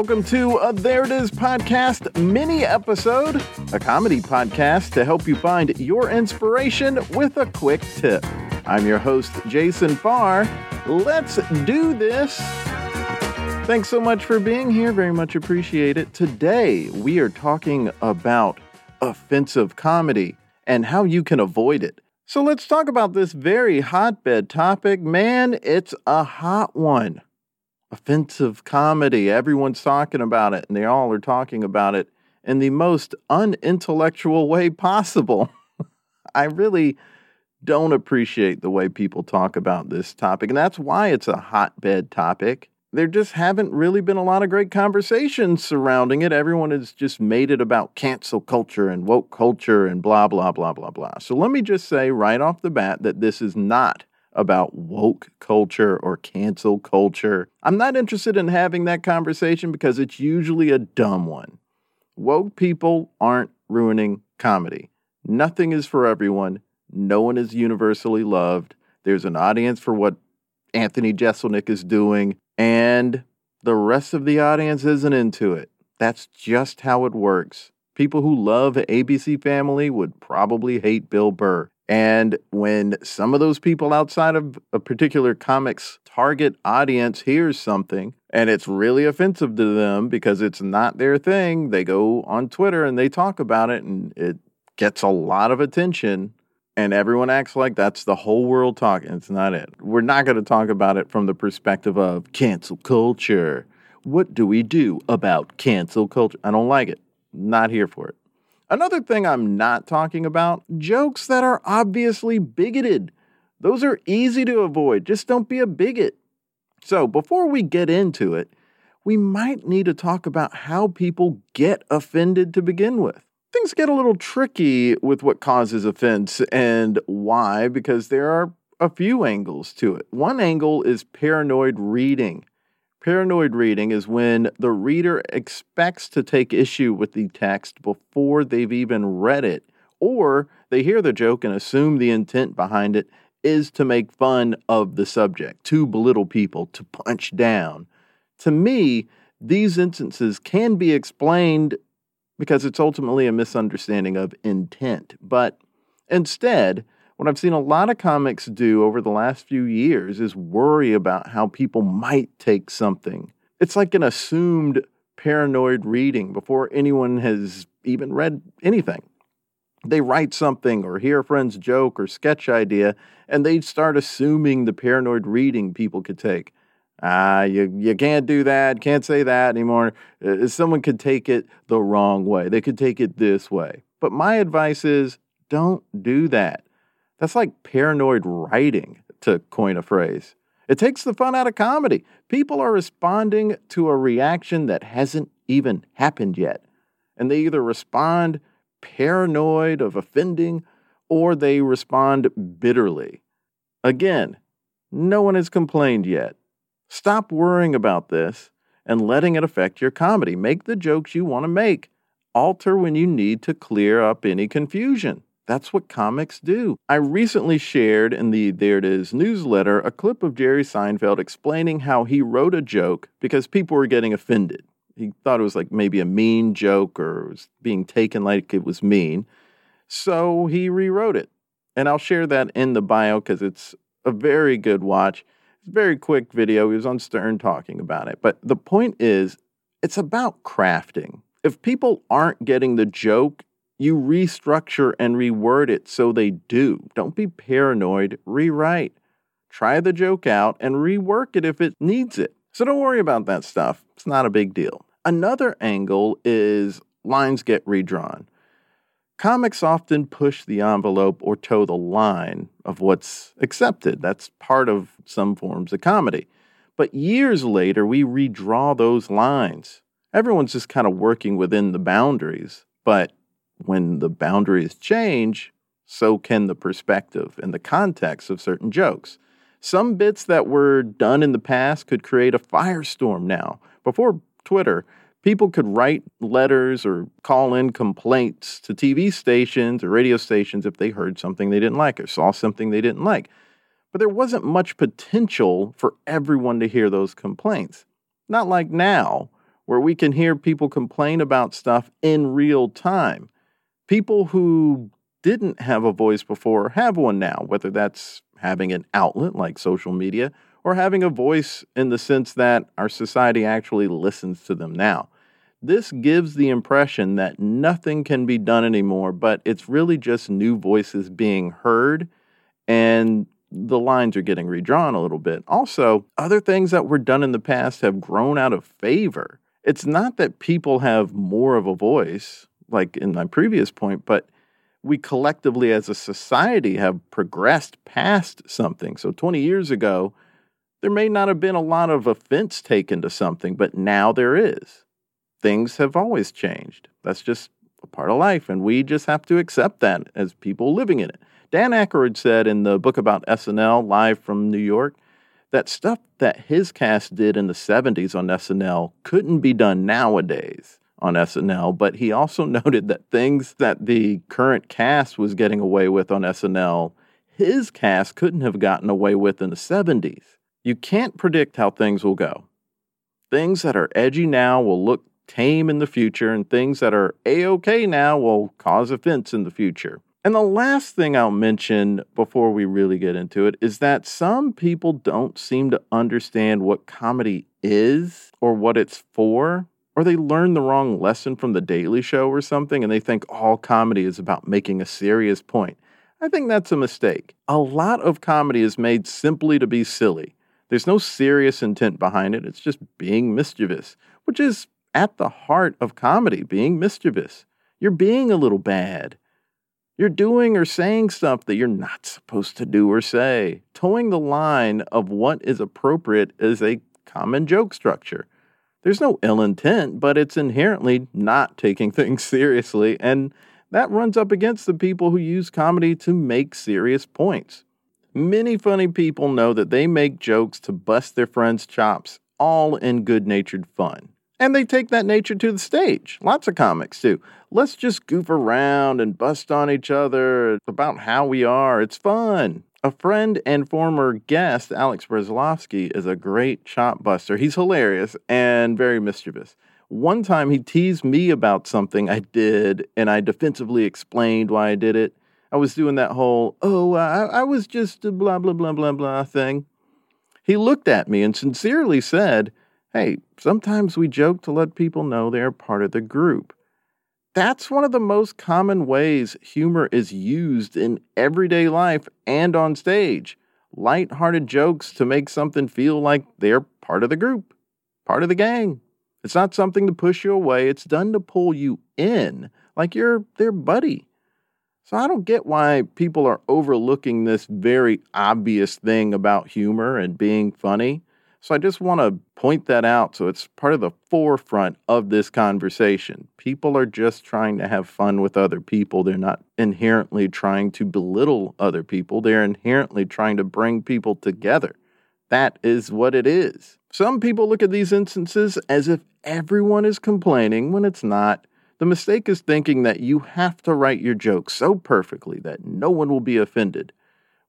Welcome to a There It Is podcast mini episode, a comedy podcast to help you find your inspiration with a quick tip. I'm your host, Jason Farr. Let's do this. Thanks so much for being here. Very much appreciate it. Today, we are talking about offensive comedy and how you can avoid it. So let's talk about this very hotbed topic. Man, it's a hot one. Offensive comedy. Everyone's talking about it, and they all are talking about it in the most unintellectual way possible. I really don't appreciate the way people talk about this topic, and that's why it's a hotbed topic there just haven't really been a lot of great conversations surrounding it. Everyone has just made it about cancel culture and woke culture and blah, blah, blah, blah, blah. So let me just say right off the bat that this is not about woke culture or cancel culture. I'm not interested in having that conversation because it's usually a dumb one. Woke people aren't ruining comedy. Nothing is for everyone. No one is universally loved. There's an audience for what Anthony Jeselnik is doing and the rest of the audience isn't into it. That's just how it works. People who love ABC Family would probably hate Bill Burr. And when some of those people outside of a particular comic's target audience hears something and it's really offensive to them because it's not their thing, they go on Twitter and they talk about it and it gets a lot of attention and everyone acts like that's the whole world talking. It's not it. We're not going to talk about it from the perspective of cancel culture. What do we do about cancel culture? I don't like it. Not here for it. Another thing I'm not talking about jokes that are obviously bigoted. Those are easy to avoid. Just don't be a bigot. So, before we get into it, we might need to talk about how people get offended to begin with things get a little tricky with what causes offense and why, because there are a few angles to it. One angle is paranoid reading. Paranoid reading is when the reader expects to take issue with the text before they've even read it, or they hear the joke and assume the intent behind it is to make fun of the subject, to belittle people, to punch down. To me, these instances can be explained because it's ultimately a misunderstanding of intent. But instead, what I've seen a lot of comics do over the last few years is worry about how people might take something. It's like an assumed paranoid reading before anyone has even read anything. They write something or hear a friend's joke or sketch idea, and they start assuming the paranoid reading people could take ah, you, you can't do that, can't say that anymore. Uh, someone could take it the wrong way. They could take it this way. But my advice is don't do that. That's like paranoid writing, to coin a phrase. It takes the fun out of comedy. People are responding to a reaction that hasn't even happened yet. And they either respond paranoid of offending or they respond bitterly. Again, no one has complained yet. Stop worrying about this and letting it affect your comedy. Make the jokes you want to make. Alter when you need to clear up any confusion. That's what comics do. I recently shared in the There It Is newsletter a clip of Jerry Seinfeld explaining how he wrote a joke because people were getting offended. He thought it was like maybe a mean joke or was being taken like it was mean. So he rewrote it. And I'll share that in the bio because it's a very good watch. It's a very quick video. He was on Stern talking about it. But the point is, it's about crafting. If people aren't getting the joke, you restructure and reword it so they do. Don't be paranoid, rewrite. Try the joke out and rework it if it needs it. So don't worry about that stuff. It's not a big deal. Another angle is lines get redrawn. Comics often push the envelope or toe the line of what's accepted. That's part of some forms of comedy. But years later, we redraw those lines. Everyone's just kind of working within the boundaries. But when the boundaries change, so can the perspective and the context of certain jokes. Some bits that were done in the past could create a firestorm now. Before Twitter, people could write letters or call in complaints to TV stations or radio stations if they heard something they didn't like or saw something they didn't like. But there wasn't much potential for everyone to hear those complaints. Not like now, where we can hear people complain about stuff in real time. People who didn't have a voice before have one now, whether that's having an outlet like social media or having a voice in the sense that our society actually listens to them now. This gives the impression that nothing can be done anymore, but it's really just new voices being heard and the lines are getting redrawn a little bit. Also, other things that were done in the past have grown out of favor. It's not that people have more of a voice, like in my previous point, but we collectively as a society have progressed past something. So 20 years ago, there may not have been a lot of offense taken to something, but now there is. Things have always changed. That's just a part of life, and we just have to accept that as people living in it. Dan Aykroyd said in the book about SNL, Live from New York, that stuff that his cast did in the 70s on SNL couldn't be done nowadays on SNL, but he also noted that things that the current cast was getting away with on SNL, his cast couldn't have gotten away with in the 70s. You can't predict how things will go. Things that are edgy now will look tame in the future, and things that are a okay now will cause offense in the future. And the last thing I'll mention before we really get into it is that some people don't seem to understand what comedy is or what it's for or they learn the wrong lesson from the Daily Show or something and they think all comedy is about making a serious point. I think that's a mistake. A lot of comedy is made simply to be silly. There's no serious intent behind it, it's just being mischievous, which is at the heart of comedy, being mischievous. You're being a little bad. You're doing or saying stuff that you're not supposed to do or say. Toeing the line of what is appropriate is a common joke structure. There's no ill intent, but it's inherently not taking things seriously, and that runs up against the people who use comedy to make serious points. Many funny people know that they make jokes to bust their friends' chops, all in good natured fun. And they take that nature to the stage. Lots of comics do. Let's just goof around and bust on each other about how we are. It's fun. A friend and former guest, Alex Brzezowski, is a great chop buster. He's hilarious and very mischievous. One time he teased me about something I did, and I defensively explained why I did it. I was doing that whole, oh, I, I was just blah, blah, blah, blah, blah thing. He looked at me and sincerely said, Hey, sometimes we joke to let people know they're part of the group. That's one of the most common ways humor is used in everyday life and on stage. Light-hearted jokes to make something feel like they're part of the group, part of the gang. It's not something to push you away, it's done to pull you in, like you're their buddy. So I don't get why people are overlooking this very obvious thing about humor and being funny. So I just want to point that out so it's part of the forefront of this conversation. People are just trying to have fun with other people. They're not inherently trying to belittle other people, they're inherently trying to bring people together. That is what it is. Some people look at these instances as if everyone is complaining when it's not. The mistake is thinking that you have to write your jokes so perfectly that no one will be offended.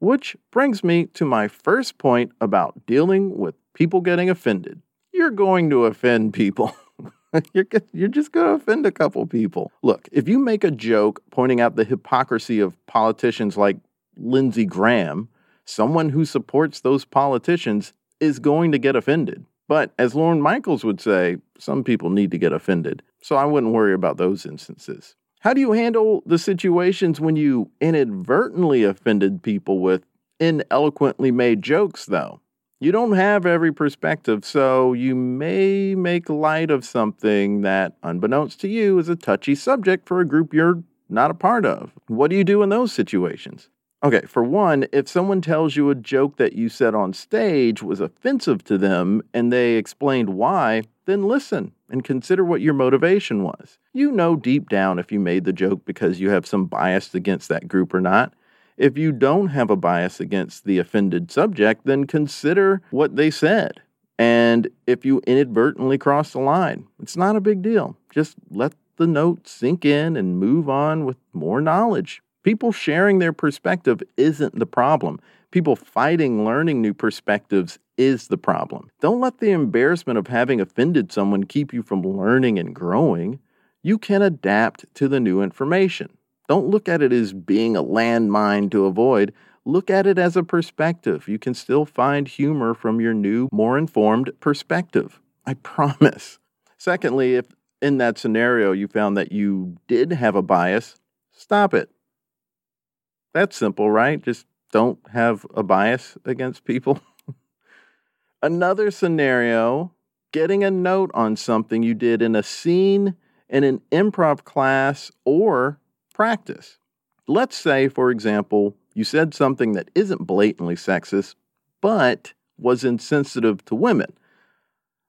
Which brings me to my first point about dealing with people getting offended. You're going to offend people. you're, you're just going to offend a couple people. Look, if you make a joke pointing out the hypocrisy of politicians like Lindsey Graham, someone who supports those politicians is going to get offended. But as Lorne Michaels would say, some people need to get offended. So I wouldn't worry about those instances. How do you handle the situations when you inadvertently offended people with ineloquently made jokes, though? You don't have every perspective, so you may make light of something that, unbeknownst to you, is a touchy subject for a group you're not a part of. What do you do in those situations? Okay, for one, if someone tells you a joke that you said on stage was offensive to them and they explained why, then listen and consider what your motivation was. You know deep down if you made the joke because you have some bias against that group or not. If you don't have a bias against the offended subject, then consider what they said. And if you inadvertently cross the line, it's not a big deal. Just let the note sink in and move on with more knowledge. People sharing their perspective isn't the problem. People fighting learning new perspectives is the problem. Don't let the embarrassment of having offended someone keep you from learning and growing. You can adapt to the new information. Don't look at it as being a landmine to avoid. Look at it as a perspective. You can still find humor from your new, more informed perspective. I promise. Secondly, if in that scenario you found that you did have a bias, stop it. That's simple, right? Just don't have a bias against people. Another scenario getting a note on something you did in a scene in an improv class or practice. Let's say, for example, you said something that isn't blatantly sexist, but was insensitive to women.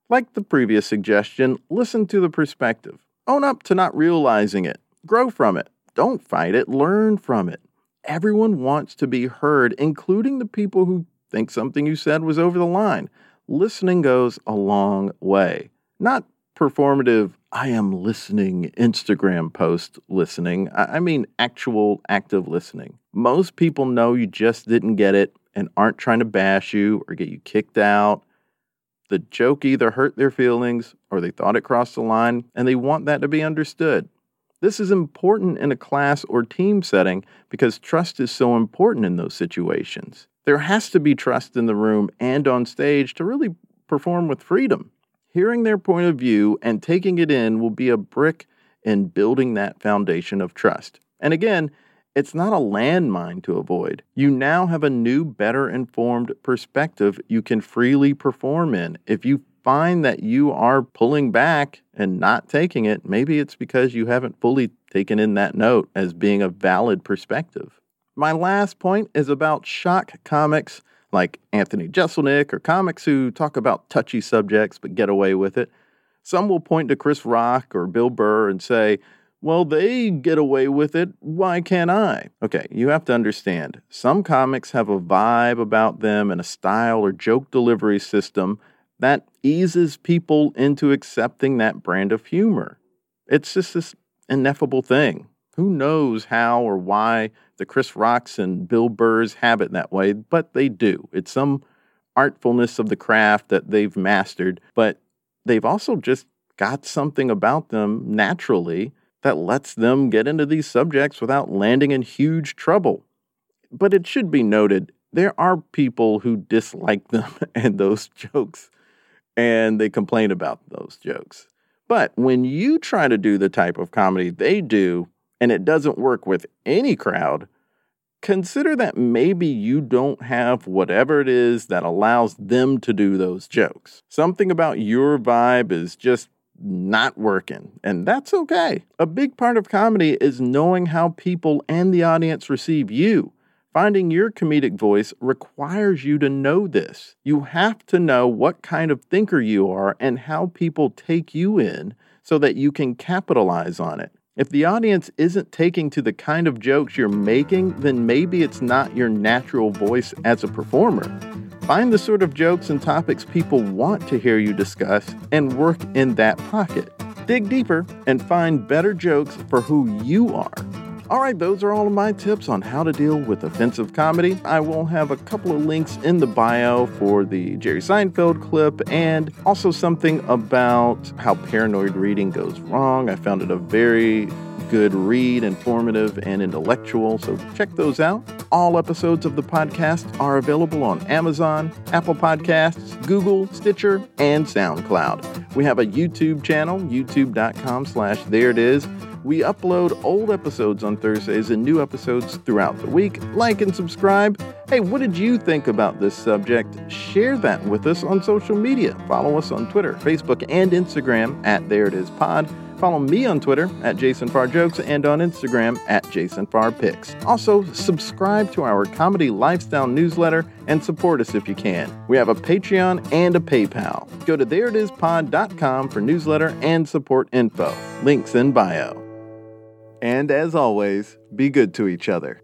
Like the previous suggestion, listen to the perspective. Own up to not realizing it. Grow from it. Don't fight it, learn from it. Everyone wants to be heard, including the people who think something you said was over the line. Listening goes a long way. Not performative, I am listening Instagram post listening. I mean actual active listening. Most people know you just didn't get it and aren't trying to bash you or get you kicked out. The joke either hurt their feelings or they thought it crossed the line and they want that to be understood. This is important in a class or team setting because trust is so important in those situations. There has to be trust in the room and on stage to really perform with freedom. Hearing their point of view and taking it in will be a brick in building that foundation of trust. And again, it's not a landmine to avoid. You now have a new, better informed perspective you can freely perform in. If you find that you are pulling back and not taking it, maybe it's because you haven't fully taken in that note as being a valid perspective. My last point is about shock comics like Anthony Jeselnik or comics who talk about touchy subjects but get away with it. Some will point to Chris Rock or Bill Burr and say, well, they get away with it. Why can't I? Okay, you have to understand. Some comics have a vibe about them and a style or joke delivery system that eases people into accepting that brand of humor. It's just this ineffable thing. Who knows how or why the Chris Rocks and Bill Burrs have it that way, but they do. It's some artfulness of the craft that they've mastered, but they've also just got something about them naturally that lets them get into these subjects without landing in huge trouble. But it should be noted there are people who dislike them and those jokes and they complain about those jokes. But when you try to do the type of comedy they do and it doesn't work with any crowd, consider that maybe you don't have whatever it is that allows them to do those jokes. Something about your vibe is just not working, and that's okay. A big part of comedy is knowing how people and the audience receive you. Finding your comedic voice requires you to know this. You have to know what kind of thinker you are and how people take you in so that you can capitalize on it. If the audience isn't taking to the kind of jokes you're making, then maybe it's not your natural voice as a performer. Find the sort of jokes and topics people want to hear you discuss and work in that pocket. Dig deeper and find better jokes for who you are. All right, those are all of my tips on how to deal with offensive comedy. I will have a couple of links in the bio for the Jerry Seinfeld clip and also something about how paranoid reading goes wrong. I found it a very good read, informative, and intellectual, so check those out. All episodes of the podcast are available on Amazon, Apple Podcasts, Google, Stitcher, and SoundCloud. We have a YouTube channel, youtube.com slash there it is we upload old episodes on Thursdays and new episodes throughout the week. Like and subscribe. Hey, what did you think about this subject? Share that with us on social media. Follow us on Twitter, Facebook, and Instagram at There It Is Pod. Follow me on Twitter at Jason Farr Jokes and on Instagram at Jason Farr Pics. Also, subscribe to our comedy lifestyle newsletter and support us if you can. We have a Patreon and a PayPal. Go to thereitispod.com for newsletter and support info. Links in bio. And as always, be good to each other.